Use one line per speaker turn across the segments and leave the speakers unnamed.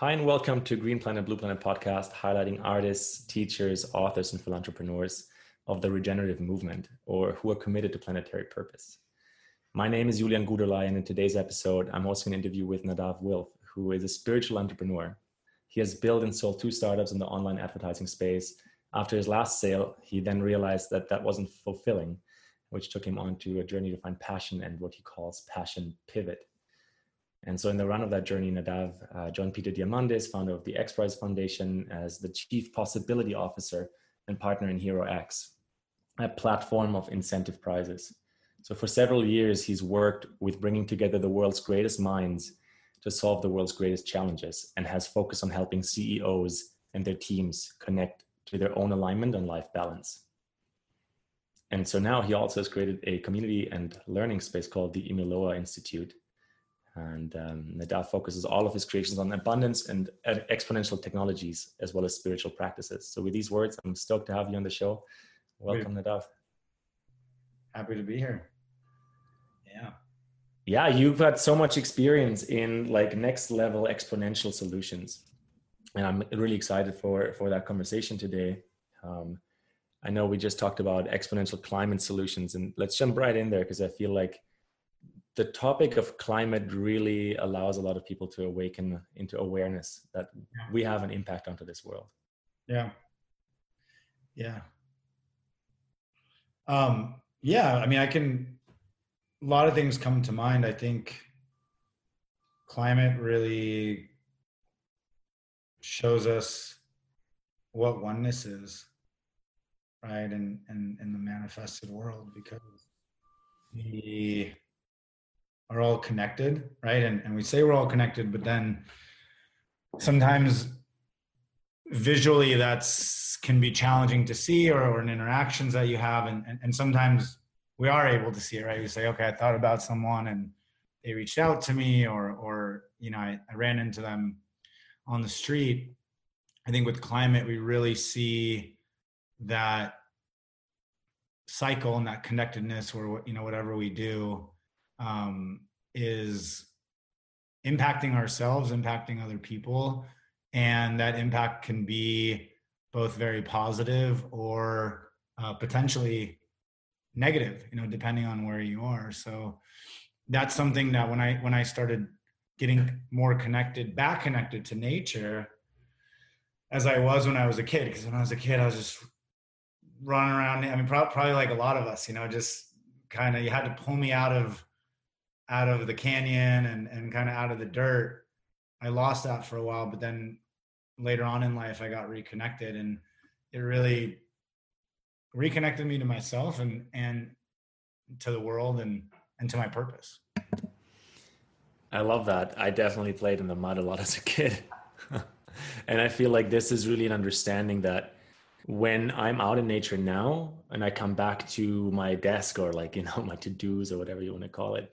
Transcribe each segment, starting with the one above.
Hi, and welcome to Green Planet Blue Planet podcast, highlighting artists, teachers, authors, and philanthropreneurs of the regenerative movement or who are committed to planetary purpose. My name is Julian Guderlei, and in today's episode, I'm hosting an interview with Nadav Wilf, who is a spiritual entrepreneur. He has built and sold two startups in the online advertising space. After his last sale, he then realized that that wasn't fulfilling, which took him on to a journey to find passion and what he calls passion pivot. And so, in the run of that journey, Nadav uh, joined Peter Diamandis, founder of the X Prize Foundation, as the Chief Possibility Officer and partner in Hero X, a platform of incentive prizes. So, for several years, he's worked with bringing together the world's greatest minds to solve the world's greatest challenges and has focused on helping CEOs and their teams connect to their own alignment and life balance. And so now he also has created a community and learning space called the Imiloa Institute, and um, Nadav focuses all of his creations on abundance and exponential technologies as well as spiritual practices. So, with these words, I'm stoked to have you on the show. Welcome, Nadav.
Happy to be here. Yeah.
Yeah, you've had so much experience in like next level exponential solutions, and I'm really excited for for that conversation today. Um, I know we just talked about exponential climate solutions, and let's jump right in there because I feel like the topic of climate really allows a lot of people to awaken into awareness that we have an impact onto this world.
Yeah. Yeah. Um, yeah, I mean, I can, a lot of things come to mind. I think climate really shows us what oneness is, right? And, and, in the manifested world because the, are all connected, right? And, and we say we're all connected, but then sometimes visually that's can be challenging to see or, or in interactions that you have. And, and, and sometimes we are able to see it, right? We say, okay, I thought about someone and they reached out to me or, or, you know, I, I ran into them on the street. I think with climate, we really see that cycle and that connectedness where, you know, whatever we do, um, is impacting ourselves, impacting other people. And that impact can be both very positive or uh, potentially negative, you know, depending on where you are. So that's something that when I when I started getting more connected, back connected to nature, as I was when I was a kid. Because when I was a kid, I was just running around. I mean, probably like a lot of us, you know, just kind of you had to pull me out of out of the canyon and, and kind of out of the dirt. I lost that for a while, but then later on in life, I got reconnected and it really reconnected me to myself and, and to the world and, and to my purpose.
I love that. I definitely played in the mud a lot as a kid. and I feel like this is really an understanding that when I'm out in nature now and I come back to my desk or like, you know, my to-dos or whatever you want to call it,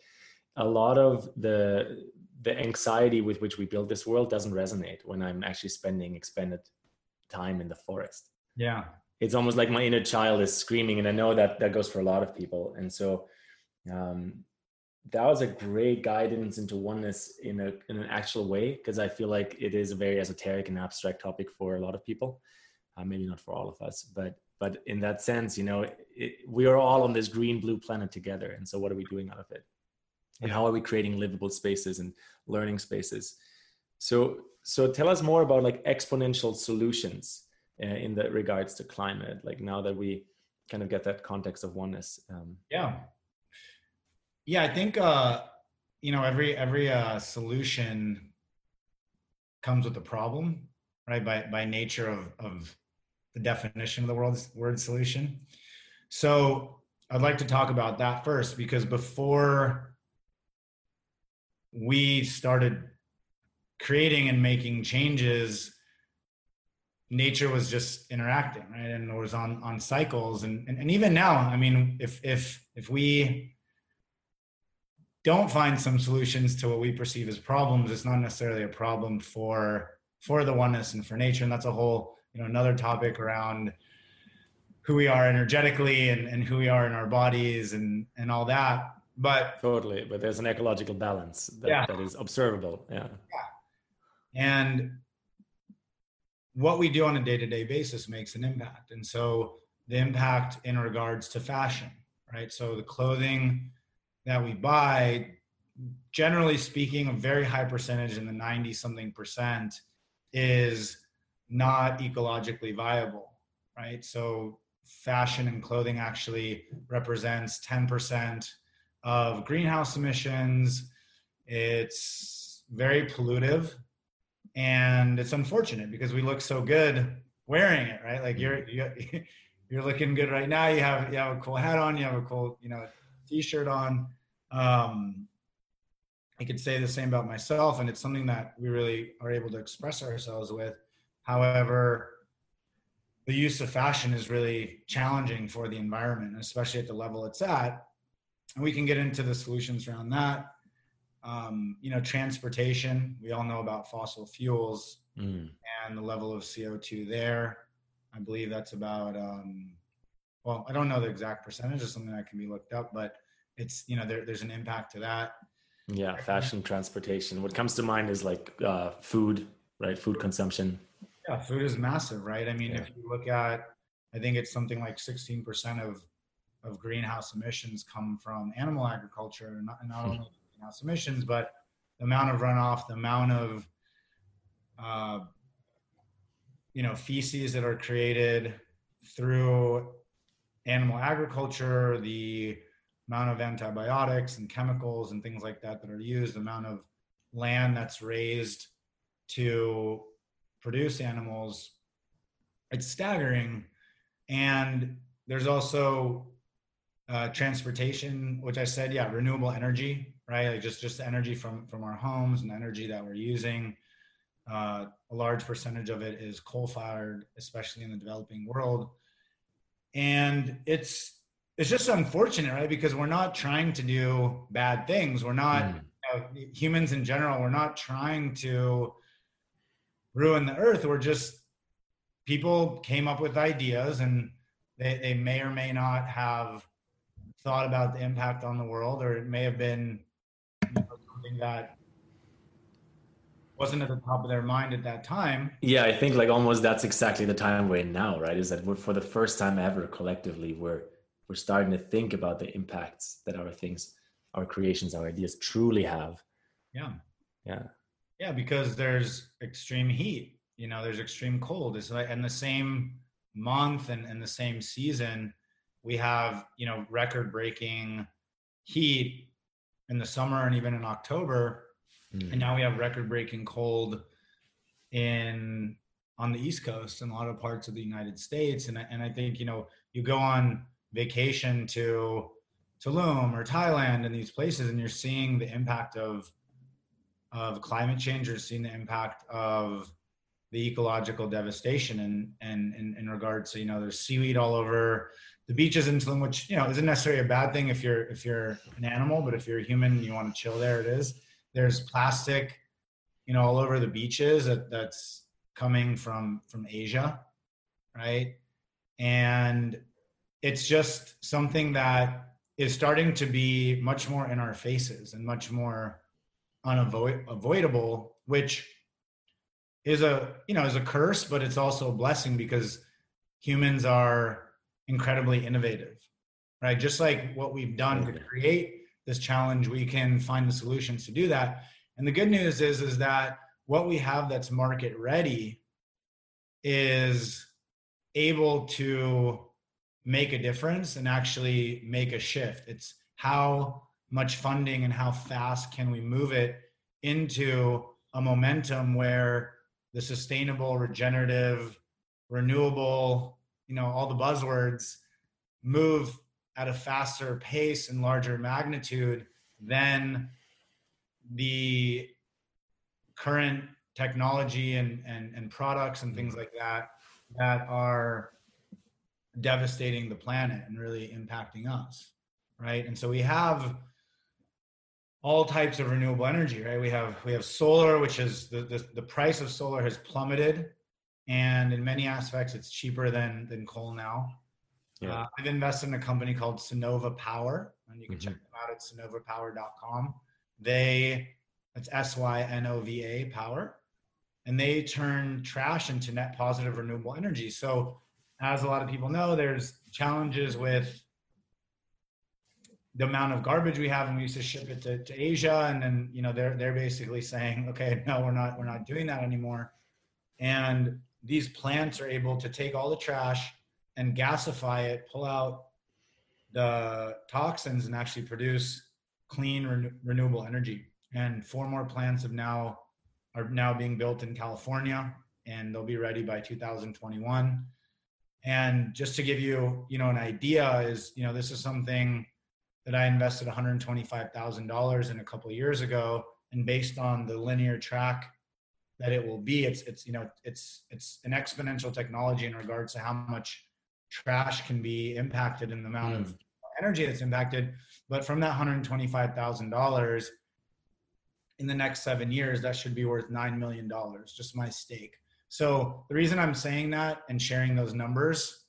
a lot of the the anxiety with which we build this world doesn't resonate when I'm actually spending expended time in the forest.
Yeah.
It's almost like my inner child is screaming, and I know that that goes for a lot of people. And so, um, that was a great guidance into oneness in a in an actual way because I feel like it is a very esoteric and abstract topic for a lot of people. Uh, maybe not for all of us, but but in that sense, you know, it, we are all on this green blue planet together. And so, what are we doing out of it? And how are we creating livable spaces and learning spaces? So so tell us more about like exponential solutions uh, in the regards to climate like now that we kind of get that context of oneness um,
yeah. Yeah i think uh you know every every uh solution comes with a problem right? By by nature of of the definition of the world's word solution. So i'd like to talk about that first because before we started creating and making changes nature was just interacting right? And it was on on cycles. And, and and even now i mean if if if we don't find some solutions to what we perceive as problems it's not necessarily a problem for for the oneness and for nature. And that's a whole you know another topic around who we are energetically and, and who we are in our bodies and and all that but
totally but there's an ecological balance that, yeah. that is observable yeah.
yeah And what we do on a day-to-day basis makes an impact. And so the impact in regards to fashion, right? So the clothing that we buy, generally speaking, a very high percentage in the 90 something percent is not ecologically viable, right? So fashion and clothing actually represents 10% of greenhouse emissions. It's very pollutive and it's unfortunate because we look so good wearing it, right? Like you're, you're looking good right now. You have you have a cool hat on. You have a cool you know t-shirt on. Um, I could say the same about myself, and it's something that we really are able to express ourselves with. However, the use of fashion is really challenging for the environment, especially at the level it's at. And we can get into the solutions around that. Um, you know, transportation. We all know about fossil fuels mm. and the level of CO2 there. I believe that's about, um, well, I don't know the exact percentage. It's something that can be looked up, but it's, you know, there, there's an impact to that.
Yeah, fashion, transportation. What comes to mind is like uh, food, right? Food consumption.
Yeah, food is massive, right? I mean, yeah. if you look at, I think it's something like 16% of of greenhouse emissions come from animal agriculture, not, not hmm. only greenhouse emissions, but the amount of runoff, the amount of uh, you know feces that are created through animal agriculture the amount of antibiotics and chemicals and things like that that are used the amount of land that's raised to produce animals it's staggering and there's also uh, transportation which i said yeah renewable energy right like just just energy from from our homes and energy that we're using uh, a large percentage of it is coal fired, especially in the developing world. And it's it's just unfortunate, right? Because we're not trying to do bad things. We're not mm. you know, humans in general. We're not trying to ruin the earth. We're just people came up with ideas, and they, they may or may not have thought about the impact on the world, or it may have been you know, something that wasn't at the top of their mind at that time.
Yeah, I think like almost that's exactly the time we're in now, right? Is that we're for the first time ever collectively we're we're starting to think about the impacts that our things, our creations, our ideas truly have.
Yeah.
Yeah.
Yeah, because there's extreme heat, you know, there's extreme cold. It's like in the same month and in the same season, we have, you know, record breaking heat in the summer and even in October Mm. And now we have record breaking cold in on the East Coast and a lot of parts of the United States. And, and I think, you know, you go on vacation to Tulum or Thailand and these places and you're seeing the impact of of climate change, you're seeing the impact of the ecological devastation and and in, in regards to, you know, there's seaweed all over the beaches in Tulum, which, you know, isn't necessarily a bad thing if you're if you're an animal, but if you're a human and you want to chill there, it is there's plastic, you know, all over the beaches that, that's coming from from Asia, right? And it's just something that is starting to be much more in our faces and much more unavoidable, which is a you know is a curse, but it's also a blessing because humans are incredibly innovative, right? Just like what we've done to create this challenge, we can find the solutions to do that. And the good news is, is that what we have that's market ready is able to make a difference and actually make a shift. It's how much funding and how fast can we move it into a momentum where the sustainable, regenerative, renewable, you know, all the buzzwords move at a faster pace and larger magnitude than the current technology and, and, and products and things like that that are devastating the planet and really impacting us right? And so we have all types of renewable energy right? We have we have solar which is the, the, the price of solar has plummeted and in many aspects it's cheaper than than coal now yeah. Uh, I've invested in a company called Synova Power, and you can mm-hmm. check them out at synovapower.com. They, it's S Y N O V A Power. and they turn trash into net positive renewable energy. So, as a lot of people know, there's challenges with the amount of garbage we have and we used to ship it to, to asia and then you know they're they're basically saying okay no we're not we're not doing that anymore and these plants are able to take all the trash and gasify it pull out the toxins and actually produce clean re- renewable energy. And four more plants have now are now being built in california and they'll be ready by 2021 and just to give you you know an idea is you know this is something that I invested $125,000 in a couple years ago, and based on the linear track that it will be, it's it's you know it's it's an exponential technology in regards to how much trash can be impacted and the amount mm. of energy that's impacted. But from that $125,000 in the next seven years, that should be worth $9 million, just my stake. So the reason I'm saying that and sharing those numbers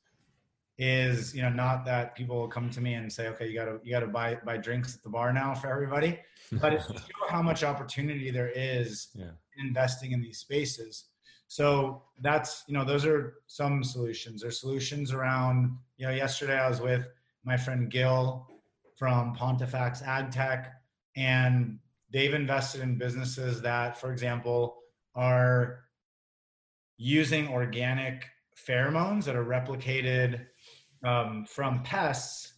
is you know not that people will come to me and say okay you gotta you gotta buy buy drinks at the bar now for everybody. But it's how much opportunity there is yeah. in investing in these spaces. So that's you know those are some solutions. There's solutions around you know yesterday i was with my friend gil from pontifax ag tech and they've invested in businesses that for example are using organic pheromones that are replicated um, from pests,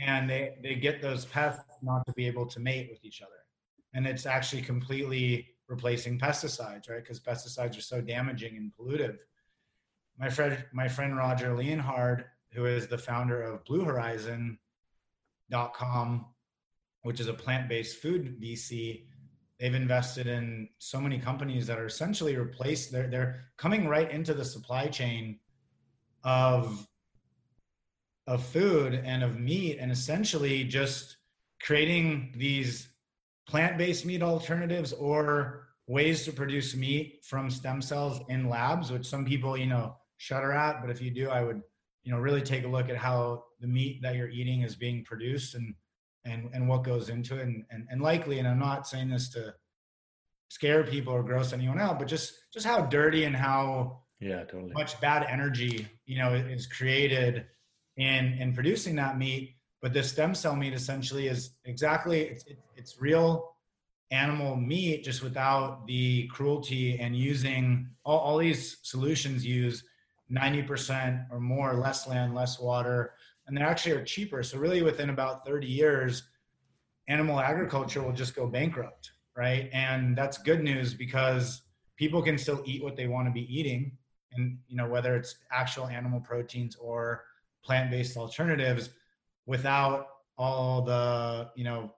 and they they get those pests not to be able to mate with each other, and it's actually completely replacing pesticides, right? Because pesticides are so damaging and pollutive. My friend, my friend Roger Leonhard, who is the founder of BlueHorizon.com, which is a plant-based food VC, they've invested in so many companies that are essentially replaced. They're they're coming right into the supply chain of of food and of meat and essentially just creating these plant-based meat alternatives or ways to produce meat from stem cells in labs which some people you know shudder at but if you do i would you know really take a look at how the meat that you're eating is being produced and and and what goes into it. And and, and likely and i'm not saying this to scare people or gross anyone out but just just how dirty and how
yeah totally.
much bad energy you know is created in in producing that meat. But the stem cell meat essentially is exactly it's it's real animal meat just without the cruelty and using all, all these solutions use 90% or more less land less water and they actually are cheaper so really within about 30 years animal agriculture will just go bankrupt right and that's good news because people can still eat what they want to be eating and you know whether it's actual animal proteins or plant-based alternatives without all the you know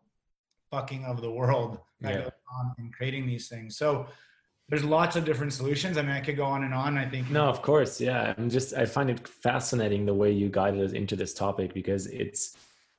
fucking of the world that yeah. goes on in creating these things. So there's lots of different solutions. I mean i could go on and on. I think
no of course. Yeah. I'm just i find it fascinating the way you guided us into this topic because it's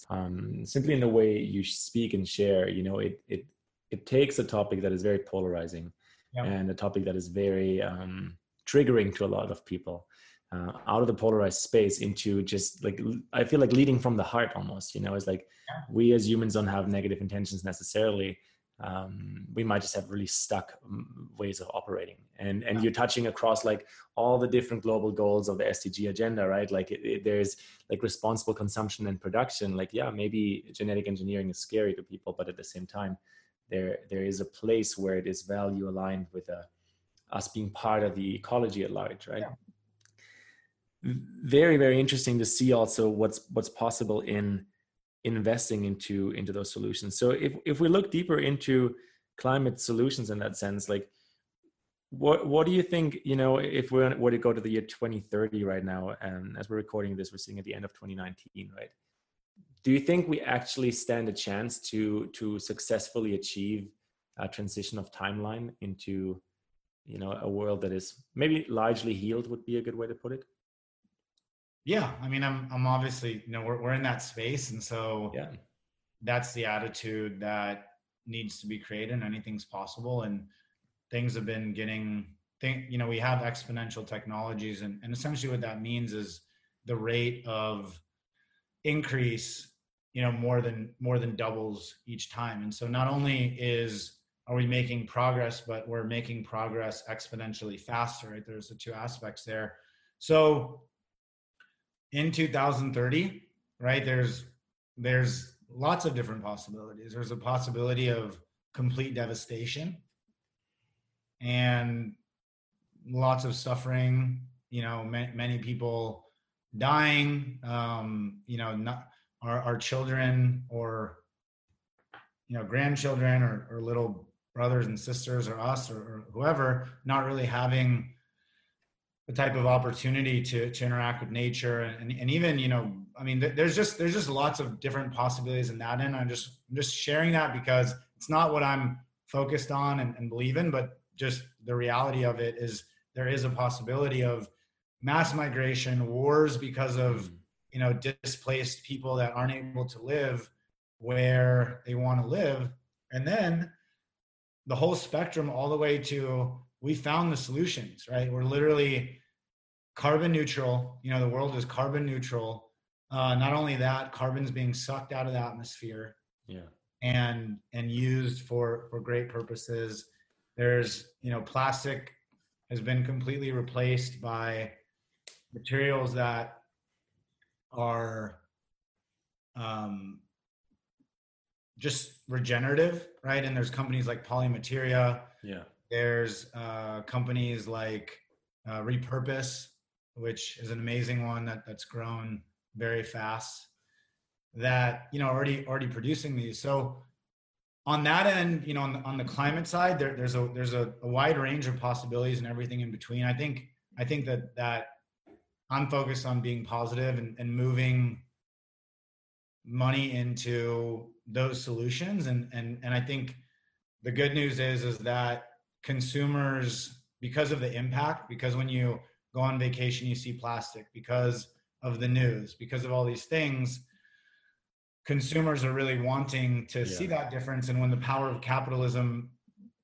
um, simply in the way you speak and share you know it it it takes a topic that is very polarizing yeah. and a topic that is very um, triggering to a lot of people uh, out of the polarized space into just like i feel like leading from the heart almost you know? It's like yeah. we as humans don't have negative intentions necessarily. Um, we might just have really stuck mm, ways of operating. And and yeah. you're touching across like all the different global goals of the sdg agenda right? Like it, it, there's like responsible consumption and production. Like yeah maybe genetic engineering is scary to people but at the same time there there is a place where it is value aligned with uh, us being part of the ecology at large right? Yeah very very interesting to see also what's what's possible in investing into into those solutions. So if if we look deeper into climate solutions in that sense like what what do you think you know if we were to go to the year 2030 right now and as we're recording this we're seeing at the end of 2019 right? Do you think we actually stand a chance to to successfully achieve a transition of timeline into you know a world that is maybe largely healed would be a good way to put it
yeah, I mean, I'm I'm obviously you know we're we're in that space, and so
yeah,
that's the attitude that needs to be created. Anything's possible, and things have been getting think you know we have exponential technologies, and and essentially what that means is the rate of increase you know more than more than doubles each time. And so not only is are we making progress but we're making progress exponentially faster right? There's the two aspects there. So in 2030 right there's there's lots of different possibilities. There's a possibility of complete devastation and lots of suffering you know ma- many people dying um you know not our, our children or you know grandchildren or, or little brothers and sisters or us or, or whoever not really having the type of opportunity to, to interact with nature and, and even you know i mean there's just there's just lots of different possibilities in that and i'm just I'm just sharing that because it's not what i'm focused on and, and believe in but just the reality of it is there is a possibility of mass migration wars because of mm. you know displaced people that aren't able to live where they want to live and then the whole spectrum all the way to we found the solutions right we're literally carbon neutral you know the world is carbon neutral uh, not only that carbon's being sucked out of the atmosphere
yeah
and and used for for great purposes there's you know plastic has been completely replaced by materials that are um, just regenerative, right? And there's companies like Polymateria.
Yeah.
There's uh, companies like uh, Repurpose, which is an amazing one that that's grown very fast. That you know already already producing these. So on that end, you know, on the, on the climate side, there, there's a there's a, a wide range of possibilities and everything in between. I think I think that that I'm focused on being positive and, and moving money into those solutions and and and I think the good news is is that consumers because of the impact because when you go on vacation you see plastic because of the news because of all these things consumers are really wanting to yeah. see that difference. And when the power of capitalism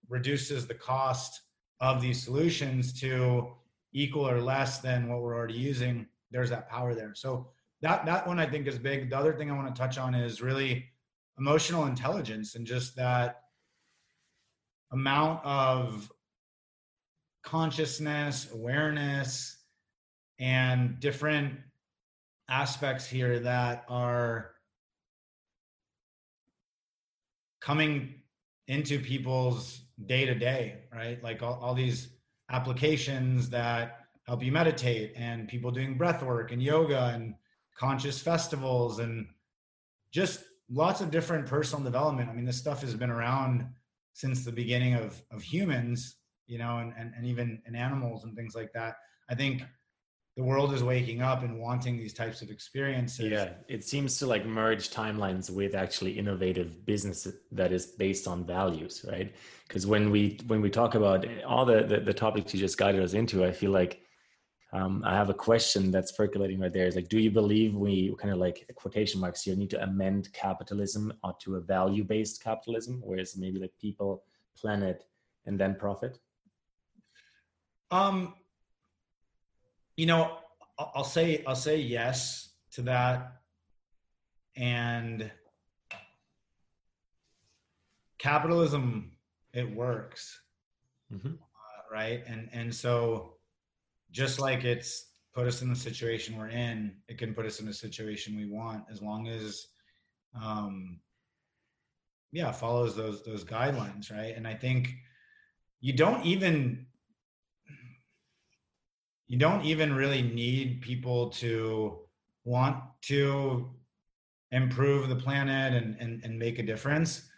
reduces the cost of these solutions to equal or less than what we're already using there's that power there. So that that one i think is big. The other thing i want to touch on is really emotional intelligence and just that amount of consciousness, awareness, and different aspects here that are coming into people's day to day, right? Like all, all these applications that help you meditate and people doing breath work and yoga and conscious festivals and just lots of different personal development. I mean, this stuff has been around since the beginning of of humans, you know, and and, and even in animals and things like that. I think the world is waking up and wanting these types of experiences.
Yeah, it seems to like merge timelines with actually innovative business that is based on values, right? Because when we when we talk about all the, the the topics you just guided us into, I feel like um, I have a question that's percolating right there. Is like, do you believe we kind of like quotation marks here need to amend capitalism to a value-based capitalism, whereas maybe like people, planet, and then profit?
Um, you know, I'll say I'll say yes to that, and capitalism it works, mm-hmm. uh, right? And and so just like it's put us in the situation we're in, it can put us in a situation we want as long as, um, yeah, follows those those guidelines, right? And I think you don't even you don't even really need people to want to improve the planet and, and, and make a difference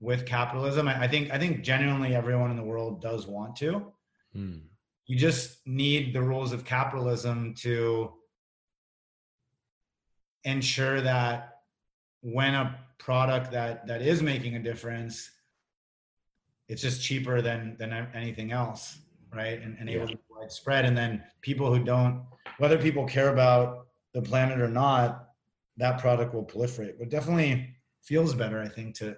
with capitalism. I, I think I think genuinely everyone in the world does want to. Mm you just need the rules of capitalism to ensure that when a product that that is making a difference it's just cheaper than than anything else right? And, and able to widespread. And then people who don't whether people care about the planet or not that product will proliferate. But definitely feels better i think to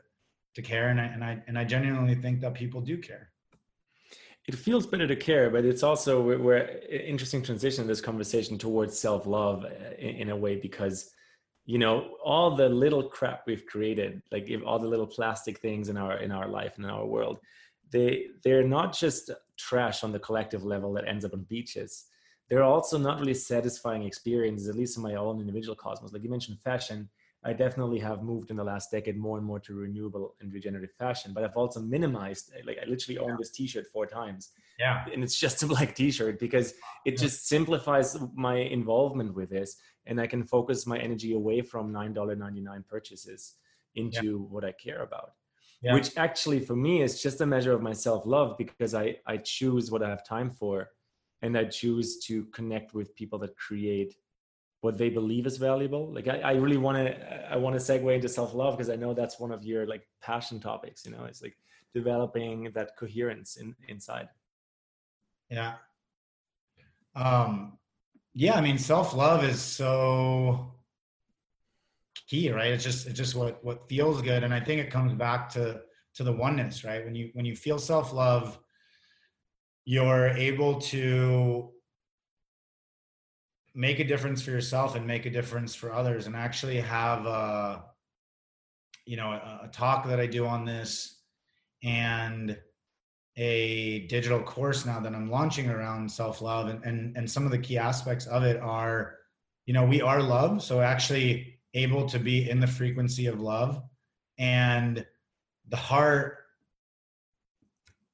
to care. And I, and I and i genuinely think that people do care
it feels better to care, but it's also we're, interesting transition in this conversation towards self love uh, in, in, a way because you know all the little crap we've created like all the little plastic things in our in our life and in our world they they're not just trash on the collective level that ends up on beaches. They're also not really satisfying experiences at least in my own individual cosmos. Like you mentioned fashion I definitely have moved in the last decade more and more to renewable and regenerative fashion, but I've also minimized. Eh, like I literally own this T-shirt four times.
Yeah,
and it's just a black T-shirt because it just simplifies my involvement with this, and I can focus my energy away from nine dollar ninety nine purchases into yeah. what I care about. Yeah. Which actually, for me, is just a measure of my self love because I I choose what I have time for, and I choose to connect with people that create what they believe is valuable. Like i, I really want to i want to segue into self-love because i know that's one of your like passion topics you know? It's like developing that coherence in inside.
Yeah. Um yeah i mean self-love is so key right? It's just it's just what what feels good and i think it comes back to to the oneness right? When you when you feel self-love you're able to make a difference for yourself and make a difference for others. And actually have a you know a, a talk that i do on this and a digital course now that i'm launching around self-love. And, and and some of the key aspects of it are you know we are love. So actually able to be in the frequency of love and the heart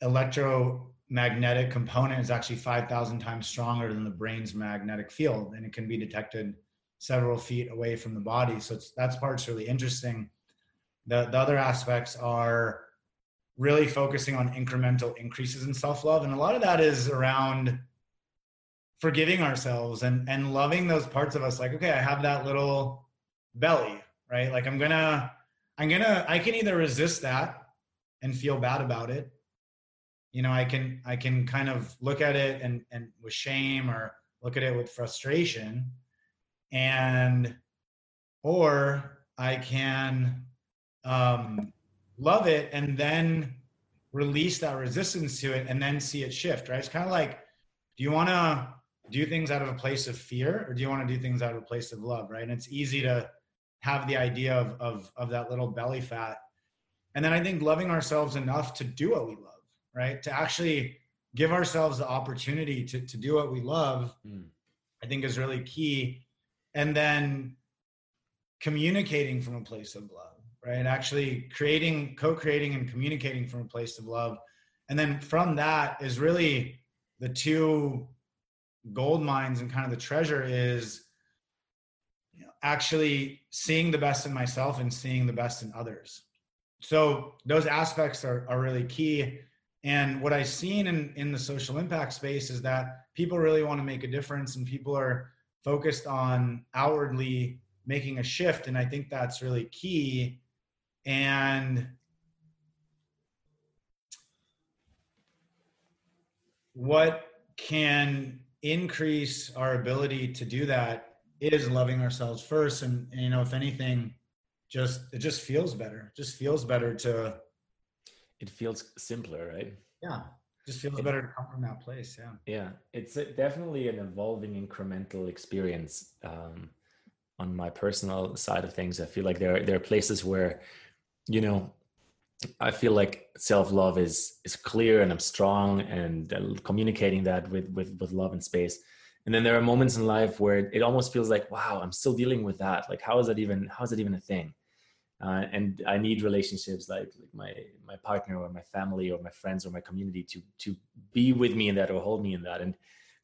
electro magnetic component is actually 5,000 times stronger than the brain's magnetic field, and it can be detected several feet away from the body. So that's part's really interesting. The, the other aspects are really focusing on incremental increases in self love, and a lot of that is around forgiving ourselves and and loving those parts of us. Like, okay, I have that little belly, right? Like, I'm gonna, I'm gonna, I can either resist that and feel bad about it you know i can i can kind of look at it and and with shame or look at it with frustration. And or i can um love it and then release that resistance to it and then see it shift right? It's kind of like do you want to do things out of a place of fear or do you want to do things out of a place of love right? And it's easy to have the idea of of of that little belly fat. And then i think loving ourselves enough to do what we love right? To actually give ourselves the opportunity to, to do what we love, mm. I think is really key. And then communicating from a place of love, right? Actually creating, co creating, and communicating from a place of love. And then from that is really the two gold mines and kind of the treasure is you know, actually seeing the best in myself and seeing the best in others. So those aspects are, are really key. And what I've seen in, in the social impact space is that people really want to make a difference and people are focused on outwardly making a shift. And I think that's really key. And what can increase our ability to do that is loving ourselves first. And, and you know, if anything, just it just feels better. It just feels better to
it feels simpler, right?
Yeah, just feels it, better to come from that place. Yeah.
Yeah, it's a, definitely an evolving incremental experience. Um, on my personal side of things, I feel like there are, there are places where, you know, I feel like self love is is clear and I'm strong and uh, communicating that with with with love and space. And then there are moments in life where it almost feels like, wow, I'm still dealing with that. Like, how is that even? How is that even a thing? Uh, and I need relationships like, like my my partner or my family or my friends or my community to to be with me in that or hold me in that. And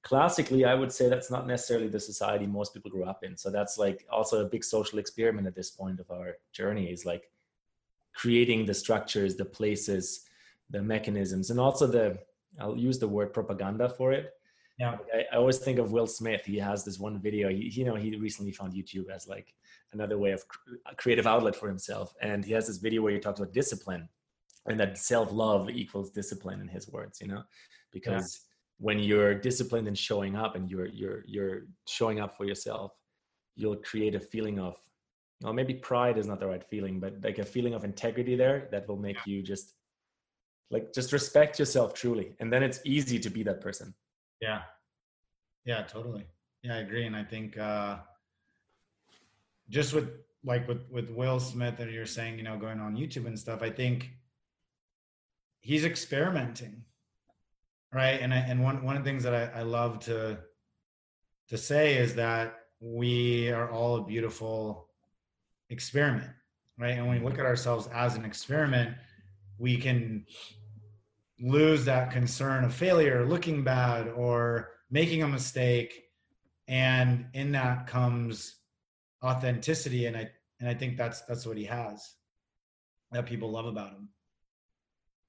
classically, I would say that's not necessarily the society most people grew up in. So that's like also a big social experiment at this point of our journey is like creating the structures, the places, the mechanisms, and also the I'll use the word propaganda for it.
Yeah,
I, I always think of Will Smith. He has this one video. He, you know, he recently found YouTube as like another way of creative outlet for himself. And he has this video where he talks about discipline and that self-love equals discipline in his words, you know, because yeah. when you're disciplined and showing up and you're, you're, you're showing up for yourself, you'll create a feeling of, well, maybe pride is not the right feeling, but like a feeling of integrity there that will make yeah. you just like, just respect yourself truly. And then it's easy to be that person.
Yeah. Yeah, totally. Yeah, I agree. And I think, uh, just with like with with Will Smith that you're saying, you know, going on YouTube and stuff, I think he's experimenting, right? And I, and one one of the things that I, I love to to say is that we are all a beautiful experiment, right? And when we look at ourselves as an experiment, we can lose that concern of failure, looking bad, or making a mistake. And in that comes authenticity. And I and I think that's that's what he has that people love about him.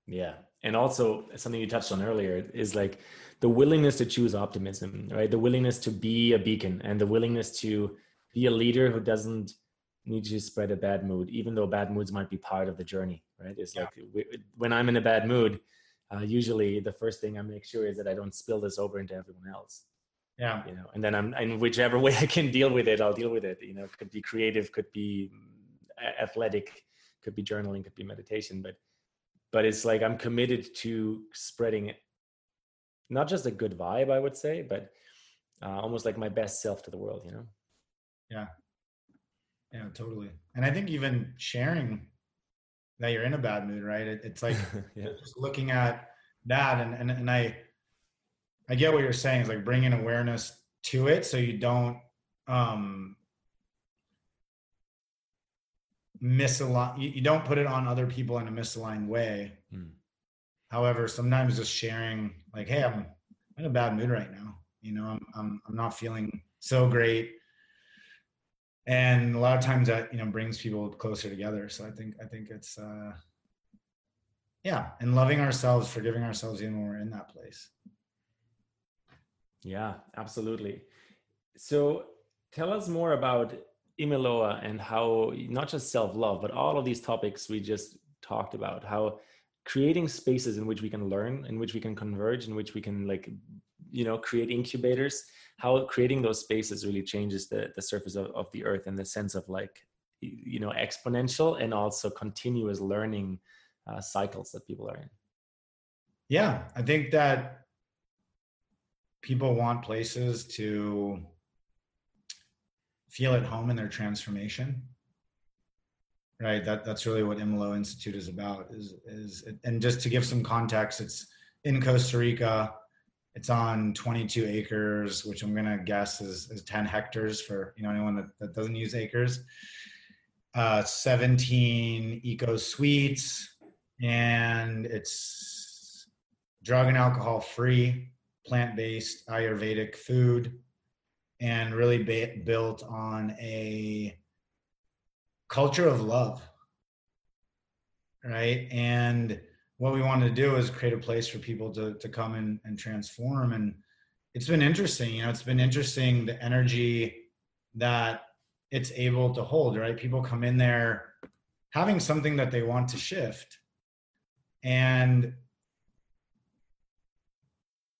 Yeah. And also something you touched on earlier is like the willingness to choose optimism, right? The willingness to be a beacon and the willingness to be a leader who doesn't need to spread a bad mood, even though bad moods might be part of the journey, right? It's yeah. like when I'm in a bad mood, uh, usually the first thing I make sure is that I don't spill this over into everyone else.
Yeah.
You know, and then I'm in whichever way I can deal with it, I'll deal with it. You know, it could be creative, could be mm, athletic, could be journaling, could be meditation, but but it's like I'm committed to spreading not just a good vibe, I would say, but uh, almost like my best self to the world, you know?
Yeah. Yeah, totally. And I think even sharing that you're in a bad mood, right? It, it's like yeah. just looking at that and, and, and I, I get what you're saying is like bringing awareness to it. So you don't, um, misalign, you, you don't put it on other people in a misaligned way. Mm. However, sometimes just sharing like, Hey, I'm in a bad mood right now. You know, I'm, I'm, I'm not feeling so great and a lot of times that you know brings people closer together so i think i think it's uh yeah and loving ourselves forgiving ourselves even when we're in that place
yeah absolutely. So tell us more about imiloa and how not just self-love but all of these topics we just talked about how creating spaces in which we can learn in which we can converge in which we can like you know create incubators how creating those spaces really changes the the surface of, of the earth in the sense of like you know exponential and also continuous learning uh, cycles that people are in.
Yeah i think that people want places to feel at home in their transformation right that that's really what imiloa institute is about is is and just to give some context it's in costa rica it's on 22 acres, which I'm gonna guess is, is 10 hectares for you know anyone that, that doesn't use acres. Uh, 17 eco suites, and it's drug and alcohol free, plant based Ayurvedic food, and really ba- built on a culture of love, right? And what we wanted to do is create a place for people to to come and transform. And it's been interesting you know it's been interesting the energy that it's able to hold right? People come in there having something that they want to shift. And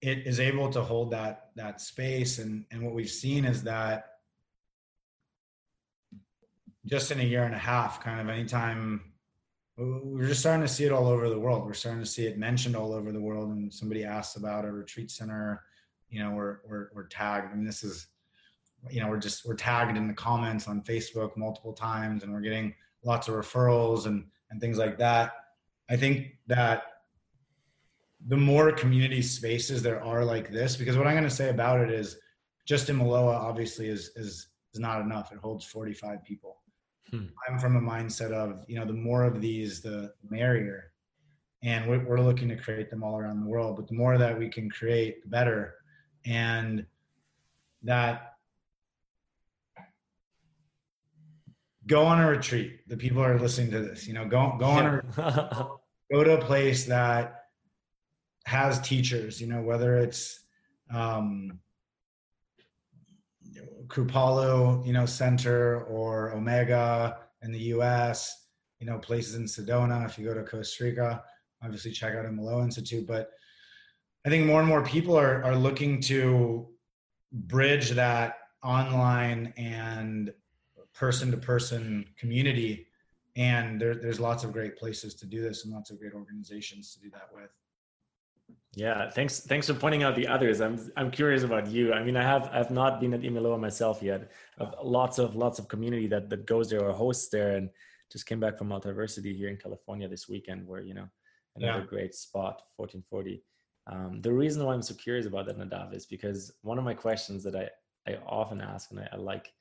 it is able to hold that that space and and what we've seen is that just in a year and a half kind of anytime we're just starting to see it all over the world. We're starting to see it mentioned all over the world. And somebody asks about a retreat center, you know, we're, we're, we're tagged. I mean, this is, you know, we're just, we're tagged in the comments on Facebook multiple times and we're getting lots of referrals and, and things like that. I think that the more community spaces there are like this, because what I'm going to say about it is just Imiloa obviously is, is, is not enough. It holds 45 people Hmm. I'm from a mindset of, you know, the more of these, the merrier. And we're, we're looking to create them all around the world. But the more that we can create, the better. And that go on a retreat. The people are listening to this, you know, go, go on a, go to a place that has teachers, you know, whether it's, um, Kripalu, you know, Center or Omega in the U.S. You know, places in Sedona. If you go to Costa Rica, obviously check out Imiloa Institute. But I think more and more people are are looking to bridge that online and person to person community. And there, there's lots of great places to do this and lots of great organizations to do that with.
Yeah, thanks. Thanks for pointing out the others. I'm I'm curious about you. I mean, I have I've not been at Imiloa myself yet. I've lots of lots of community that that goes there or hosts there, and just came back from Multiversity here in California this weekend, where you know another yeah. great spot, 1440. Um, the reason why I'm so curious about that, Nadav, is because one of my questions that I I often ask, and I, I like,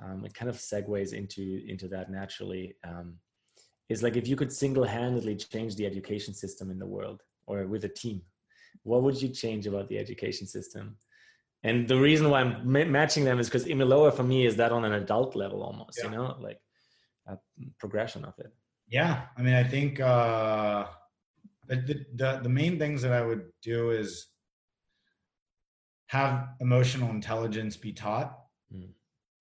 um, it kind of segues into into that naturally. Um, is like if you could single-handedly change the education system in the world or with a team what would you change about the education system and the reason why i'm ma- matching them is because imiloa for me is that on an adult level almost yeah. you know like a progression of it
yeah i mean i think uh the, the the main things that i would do is have emotional intelligence be taught mm.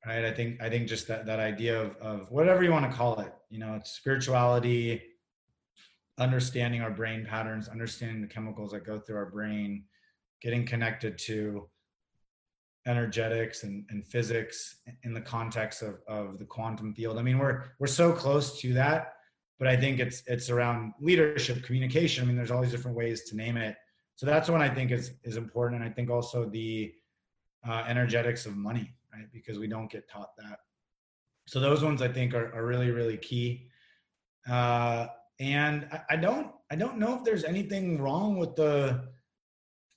right i think i think just that that idea of of whatever you want to call it you know it's spirituality understanding our brain patterns, understanding the chemicals that go through our brain, getting connected to energetics and, and physics in the context of, of the quantum field. I mean, we're we're so close to that, but I think it's it's around leadership, communication. I mean, there's all these different ways to name it. So that's one I think is is important. And I think also the uh, energetics of money, right? Because we don't get taught that. So those ones I think are, are really, really key. Uh, and I, I don't I don't know if there's anything wrong with the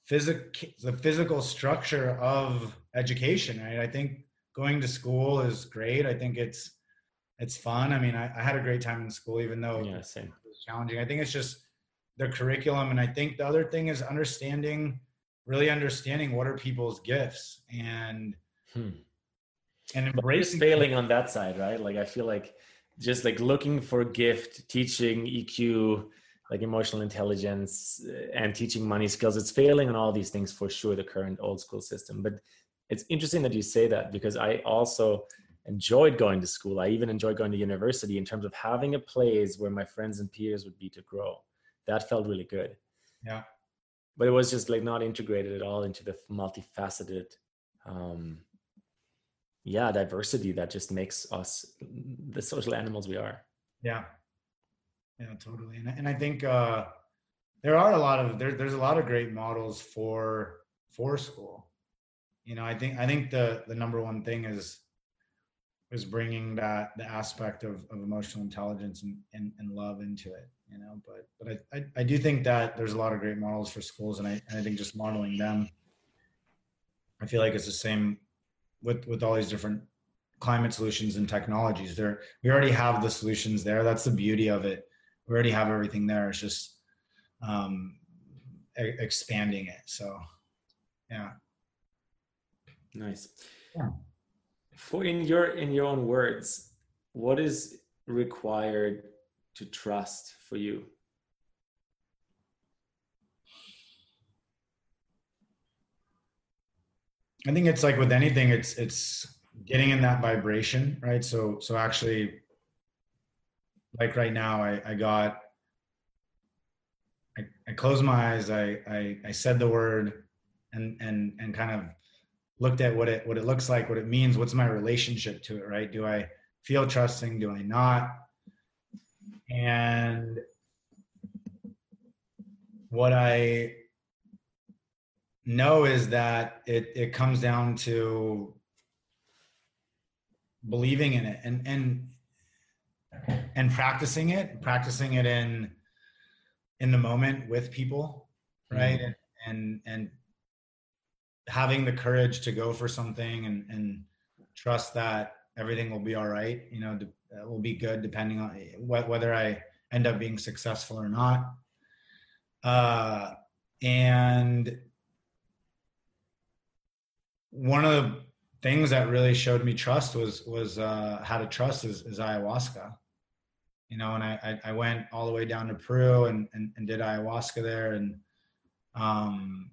physical the physical structure of education. Right? I think going to school is great. I think it's it's fun. I mean, I, I had a great time in school, even though
yeah, same.
it was challenging. I think it's just the curriculum, and I think the other thing is understanding, really understanding what are people's gifts and hmm.
and embracing failing on that side, right? Like I feel like just like looking for gift teaching eq like emotional intelligence uh, and teaching money skills it's failing on all these things for sure the current old school system. But it's interesting that you say that because i also enjoyed going to school. I even enjoyed going to university in terms of having a place where my friends and peers would be to grow. That felt really good.
Yeah.
But it was just like not integrated at all into the multifaceted um, yeah diversity that just makes us the social animals we are.
Yeah. Yeah totally. And, and i think uh there are a lot of there, there's a lot of great models for for school. You know i think i think the the number one thing is is bringing that the aspect of, of emotional intelligence and, and, and love into it you know but but I, I, I do think that there's a lot of great models for schools and I, and I think just modeling them i feel like it's the same with with all these different climate solutions and technologies there we already have the solutions there. That's the beauty of it. We already have everything there. It's just um e- expanding it. So yeah.
Nice. Yeah. for in your in your own words what is required to trust for you
I think it's like with anything, it's it's getting in that vibration, right? So so actually, like right now, I I got I, I closed my eyes, I, I I said the word, and and and kind of looked at what it what it looks like, what it means, what's my relationship to it, right? Do I feel trusting? Do I not? And what I know is that it it comes down to believing in it and and and practicing it practicing it in in the moment with people right mm-hmm. and, and and having the courage to go for something and and trust that everything will be all right you know it will be good depending on whether i end up being successful or not uh and one of the things that really showed me trust was was uh, how to trust is, is ayahuasca. You know, and I, I went all the way down to Peru and, and, and did ayahuasca there, and um,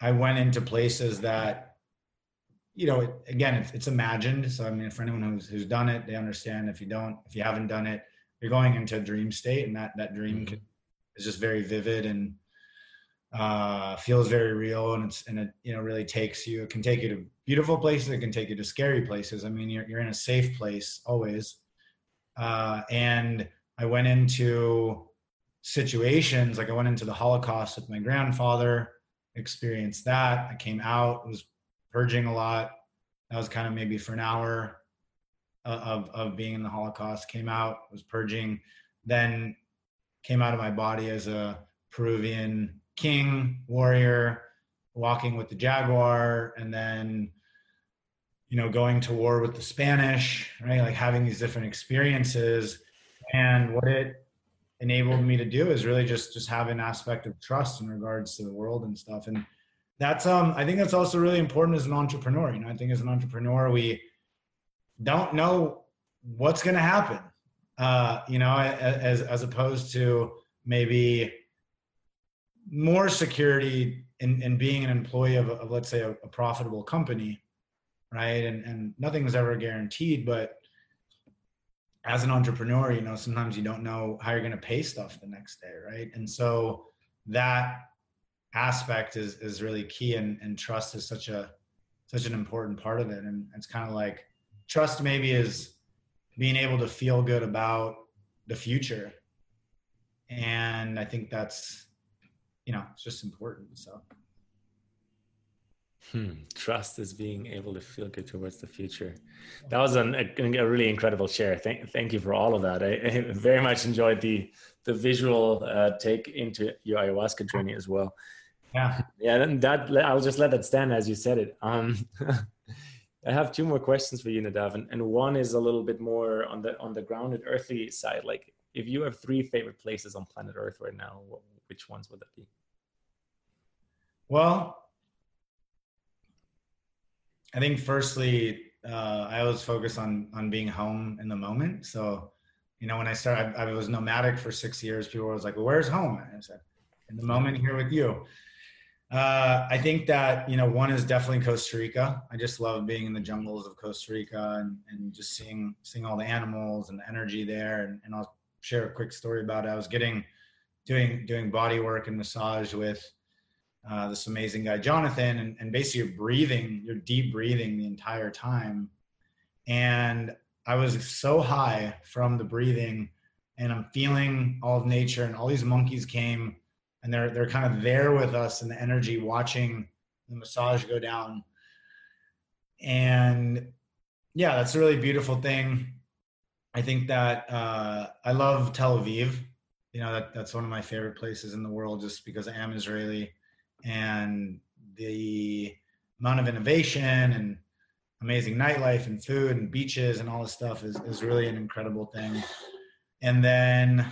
I went into places that, you know, again, it's, it's imagined. So I mean, for anyone who's who's done it, they understand. If you don't, if you haven't done it, you're going into a dream state, and that that dream mm-hmm. is just very vivid and uh, feels very real and it's and it you know really takes you it can take you to beautiful places it can take you to scary places i mean you're, you're in a safe place always uh, and i went into situations. Like I went into the Holocaust with my grandfather, experienced that. I came out, was purging a lot. That was kind of maybe for an hour uh, of, of being in the Holocaust. Came out, was purging, then came out of my body as a Peruvian king, warrior, walking with the jaguar, and then you know going to war with the Spanish, right? Like having these different experiences, and what it enabled me to do is really just just have an aspect of trust in regards to the world and stuff. And that's um i think that's also really important as an entrepreneur. You know i think as an entrepreneur we don't know what's going to happen. Uh you know as as opposed to maybe more security in, in being an employee of, of let's say a, a profitable company right and and nothing's ever guaranteed but as an entrepreneur, you know, sometimes you don't know how you're going to pay stuff the next day, right? And so that aspect is is really key, and and trust is such a such an important part of it. And it's kind of like trust maybe is being able to feel good about the future, and I think that's you know it's just important. So.
Hmm. Trust is being able to feel good towards the future. That was an, a, a, really incredible share. Thank, thank you for all of that. I, I very much enjoyed the the visual uh, take into your ayahuasca journey as well.
Yeah,
yeah. And that I'll just let that stand as you said it. Um, I have two more questions for you, Nadav, and, and one is a little bit more on the on the grounded earthly side. Like, if you have three favorite places on planet Earth right now, which ones would that be?
Well, I think firstly, uh, I always focus on on being home in the moment. So, you know, when I started, I, I was nomadic for six years. People were like, "Well, where's home?" And I said, "In the moment, here with you." Uh, I think that you know, one is definitely Costa Rica. I just love being in the jungles of Costa Rica and, and just seeing seeing all the animals and the energy there. And, and I'll share a quick story about it. I was getting doing doing body work and massage with uh, this amazing guy Jonathan, and, and basically you're breathing, you're deep breathing the entire time. And I was so high from the breathing, and I'm feeling all of nature, and all these monkeys came, and they're they're kind of there with us in the energy, watching the massage go down. And yeah, that's a really beautiful thing. I think that uh, I love Tel Aviv. You know, that, that's one of my favorite places in the world just because I am Israeli and the amount of innovation and amazing nightlife and food and beaches and all this stuff is, is really an incredible thing. And then,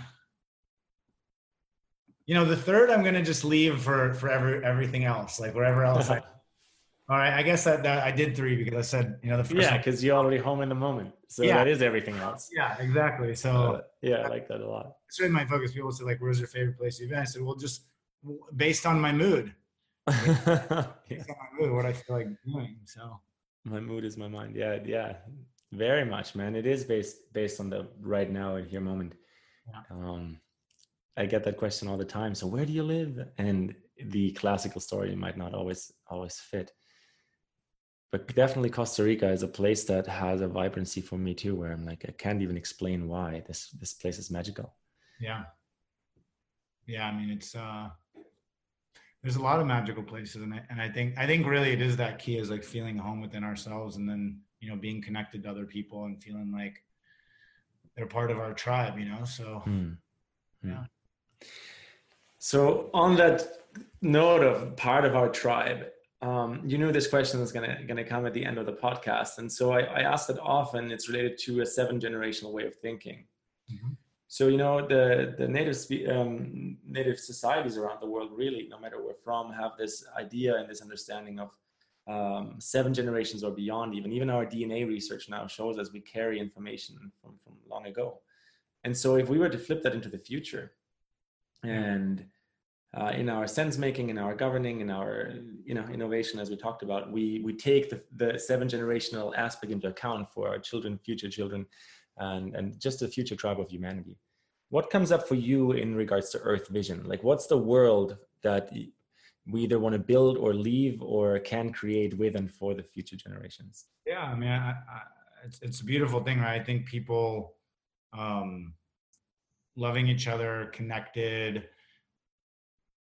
you know, the third I'm going to just leave for, for every, everything else, like wherever else I, all right. I guess that, that I did three because I said, you know, the
first Yeah. Cause you're already home in the moment. So yeah. that is everything else.
Yeah, exactly. So
uh, yeah, I like that a lot.
It's really my focus. People say like, where's your favorite place you've been? I said, well, just based on my mood. yeah. based on my mood, what I feel like doing. So
my mood is my mind. Yeah, yeah, very much, man. It is based based on the right now and here moment. Yeah. Um, I get that question all the time. So where do you live? And the classical story might not always always fit. But definitely Costa Rica is a place that has a vibrancy for me too, where I'm like, I can't even explain why this this place is magical.
Yeah. Yeah, I mean it's uh there's a lot of magical places and I, and I think I think really it is that key is like feeling home within ourselves and then you know being connected to other people and feeling like they're part of our tribe you know so. Mm. yeah.
So on that note of part of our tribe um, you knew this question was gonna gonna come at the end of the podcast. And so I, I asked it often it's related to a seven generational way of thinking. Mm-hmm. So you know the the native um, native societies around the world, really, no matter where from, have this idea and this understanding of um, seven generations or beyond. Even even our DNA research now shows us we carry information from from long ago. And so if we were to flip that into the future, and uh, in our sense making, in our governing, in our you know innovation, as we talked about, we we take the, the seven generational aspect into account for our children, future children, and, and just the future tribe of humanity. What comes up for you in regards to Earth vision? Like, what's the world that we either want to build or leave or can create with and for the future generations?
Yeah, I mean, I, I, it's, it's a beautiful thing, right? I think people, um, loving each other, connected,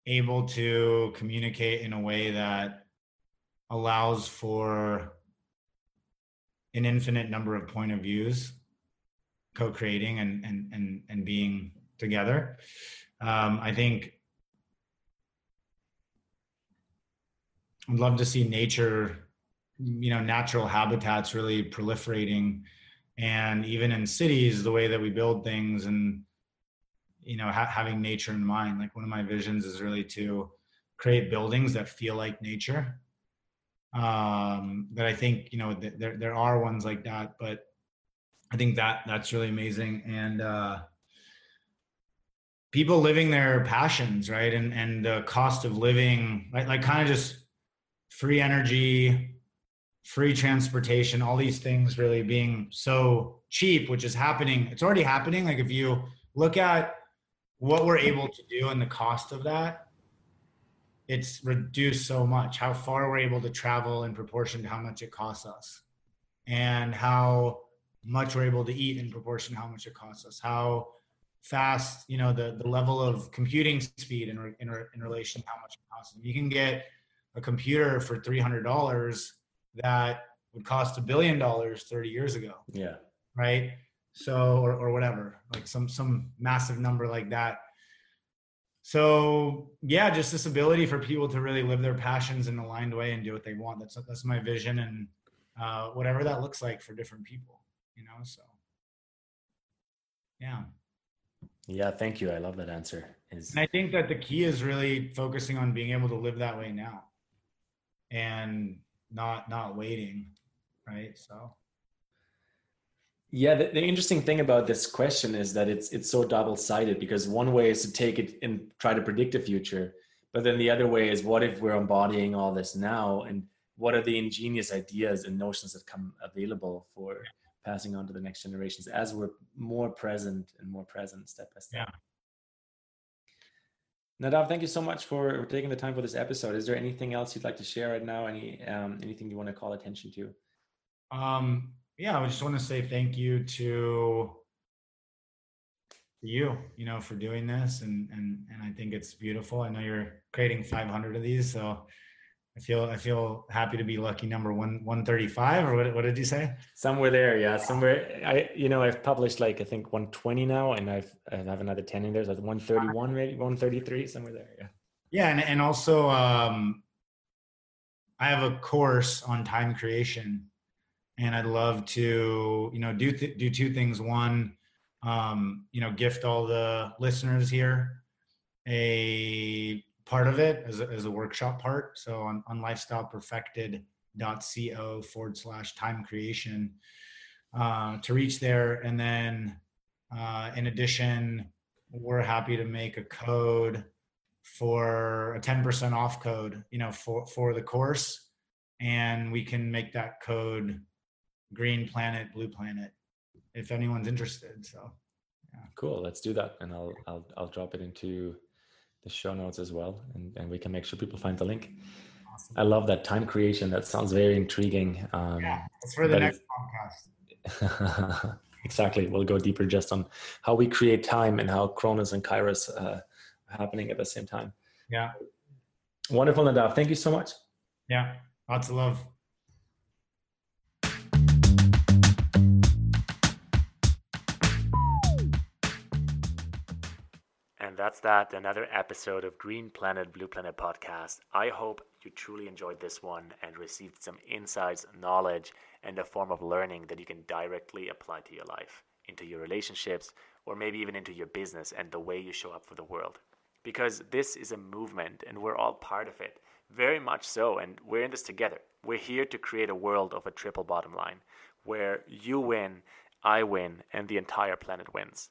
able to communicate in a way that allows for an infinite number of point of views co-creating and and and, and being together. Um, i think i'd love to see nature you know natural habitats really proliferating. And even in cities the way that we build things and you know ha- having nature in mind like one of my visions is really to create buildings that feel like nature. Um, that I think you know th- there there are ones like that, but I think that that's really amazing. And uh, people living their passions right? And and the cost of living like like kind of just free energy free transportation all these things really being so cheap which is happening. It's already happening. Like if you look at what we're able to do and the cost of that it's reduced so much. How far we're able to travel in proportion to how much it costs us. And how much we're able to eat in proportion to how much it costs us how fast you know the, the level of computing speed in, in, in relation to how much it costs. You can get a computer for $300 that would cost a billion dollars 30 years ago.
Yeah.
Right? So or, or whatever like some some massive number like that. So yeah just this ability for people to really live their passions in an aligned way and do what they want. That's that's my vision and uh, whatever that looks like for different people you know so. Yeah.
Yeah thank you. I love that answer.
Is and i think that the key is really focusing on being able to live that way now. And not not waiting right? So.
Yeah, the, the, interesting thing about this question is that it's it's so double-sided because one way is to take it and try to predict the future, but then the other way is what if we're embodying all this now and what are the ingenious ideas and notions that come available for passing on to the next generations as we're more present and more present step by step. Yeah. Nadav, thank you so much for, taking the time for this episode. Is there anything else you'd like to share right now? Any um, anything you want to call attention to?
Um, yeah, I just want to say thank you to you, you know, for doing this, and and and I think it's beautiful. I know you're creating 500 of these, so I feel I feel happy to be lucky number one 135 or what, what did you say?
Somewhere there, yeah, somewhere. I you know I've published like I think 120 now, and I've I have another 10 in there, so 131 maybe 133 somewhere there, yeah.
Yeah, and and also um, I have a course on time creation and I'd love to, you know, do th- do two things. One, um, you know, gift all the listeners here a part of it as a, as a workshop part. So on, on lifestyleperfected.co forward slash time creation uh, to reach there. And then uh, in addition, we're happy to make a code for a 10% off code, you know, for, for the course. And we can make that code green planet, blue planet, if anyone's interested. So.
Cool. Let's do that, and I'll I'll I'll drop it into the show notes as well, and and we can make sure people find the link. Awesome. I love that time creation. That sounds very intriguing.
Um, yeah, it's for the next podcast.
exactly. We'll go deeper just on how we create time and how Chronos and Kairos uh, are happening at the same time.
Yeah.
Wonderful, Nadav. Thank you so much.
Yeah. Lots of love.
That's that. Another episode of Green Planet, Blue Planet podcast. I hope you truly enjoyed this one and received some insights, knowledge, and a form of learning that you can directly apply to your life, into your relationships, or maybe even into your business and the way you show up for the world. Because this is a movement and we're all part of it. Very much so. And we're in this together. We're here to create a world of a triple bottom line where you win, I win, and the entire planet wins.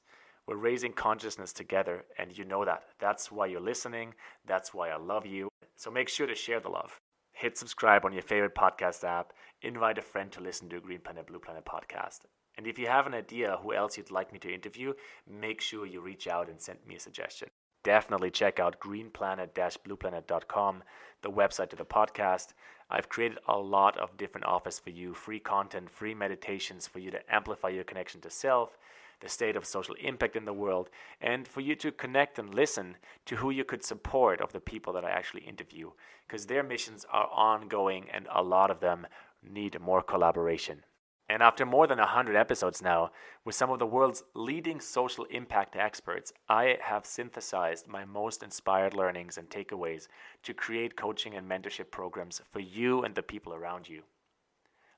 We're raising consciousness together, and you know that. That's why you're listening. That's why I love you. So make sure to share the love. Hit subscribe on your favorite podcast app. Invite a friend to listen to Green Planet Blue Planet podcast. And if you have an idea who else you'd like me to interview, make sure you reach out and send me a suggestion. Definitely check out greenplanet-blueplanet.com, the website to the podcast. I've created a lot of different offers for you, free content, free meditations for you to amplify your connection to self the state of social impact in the world, and for you to connect and listen to who you could support of the people that I actually interview, because their missions are ongoing and a lot of them need more collaboration. And after more than 100 episodes now, with some of the world's leading social impact experts, I have synthesized my most inspired learnings and takeaways to create coaching and mentorship programs for you and the people around you.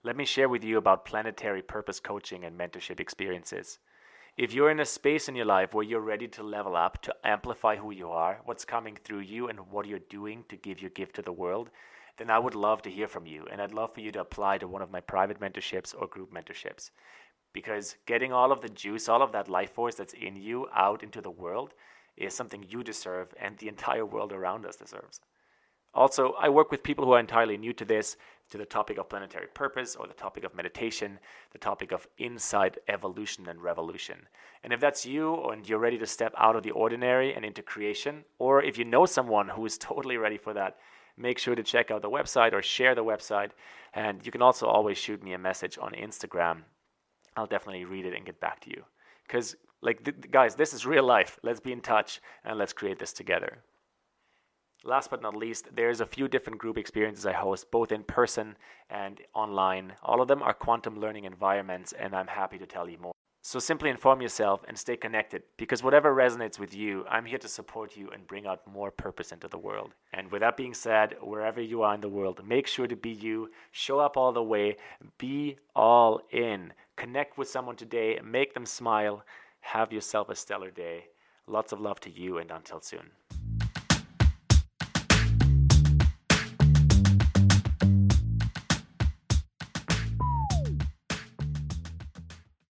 Let me share with you about planetary purpose coaching and mentorship experiences. If you're in a space in your life where you're ready to level up, to amplify who you are, what's coming through you, and what you're doing to give your gift to the world, then I would love to hear from you. And I'd love for you to apply to one of my private mentorships or group mentorships. Because getting all of the juice, all of that life force that's in you out into the world is something you deserve and the entire world around us deserves. Also, I work with people who are entirely new to this, to the topic of planetary purpose or the topic of meditation, the topic of inside evolution and revolution. And if that's you and you're ready to step out of the ordinary and into creation, or if you know someone who is totally ready for that, make sure to check out the website or share the website. And you can also always shoot me a message on Instagram. I'll definitely read it and get back to you. Because, like, th- guys, this is real life. Let's be in touch and let's create this together. Last but not least, there's a few different group experiences I host, both in person and online. All of them are quantum learning environments, and I'm happy to tell you more. So simply inform yourself and stay connected because whatever resonates with you, I'm here to support you and bring out more purpose into the world. And with that being said, wherever you are in the world, make sure to be you, show up all the way, be all in. Connect with someone today, make them smile, have yourself a stellar day. Lots of love to you, and until soon.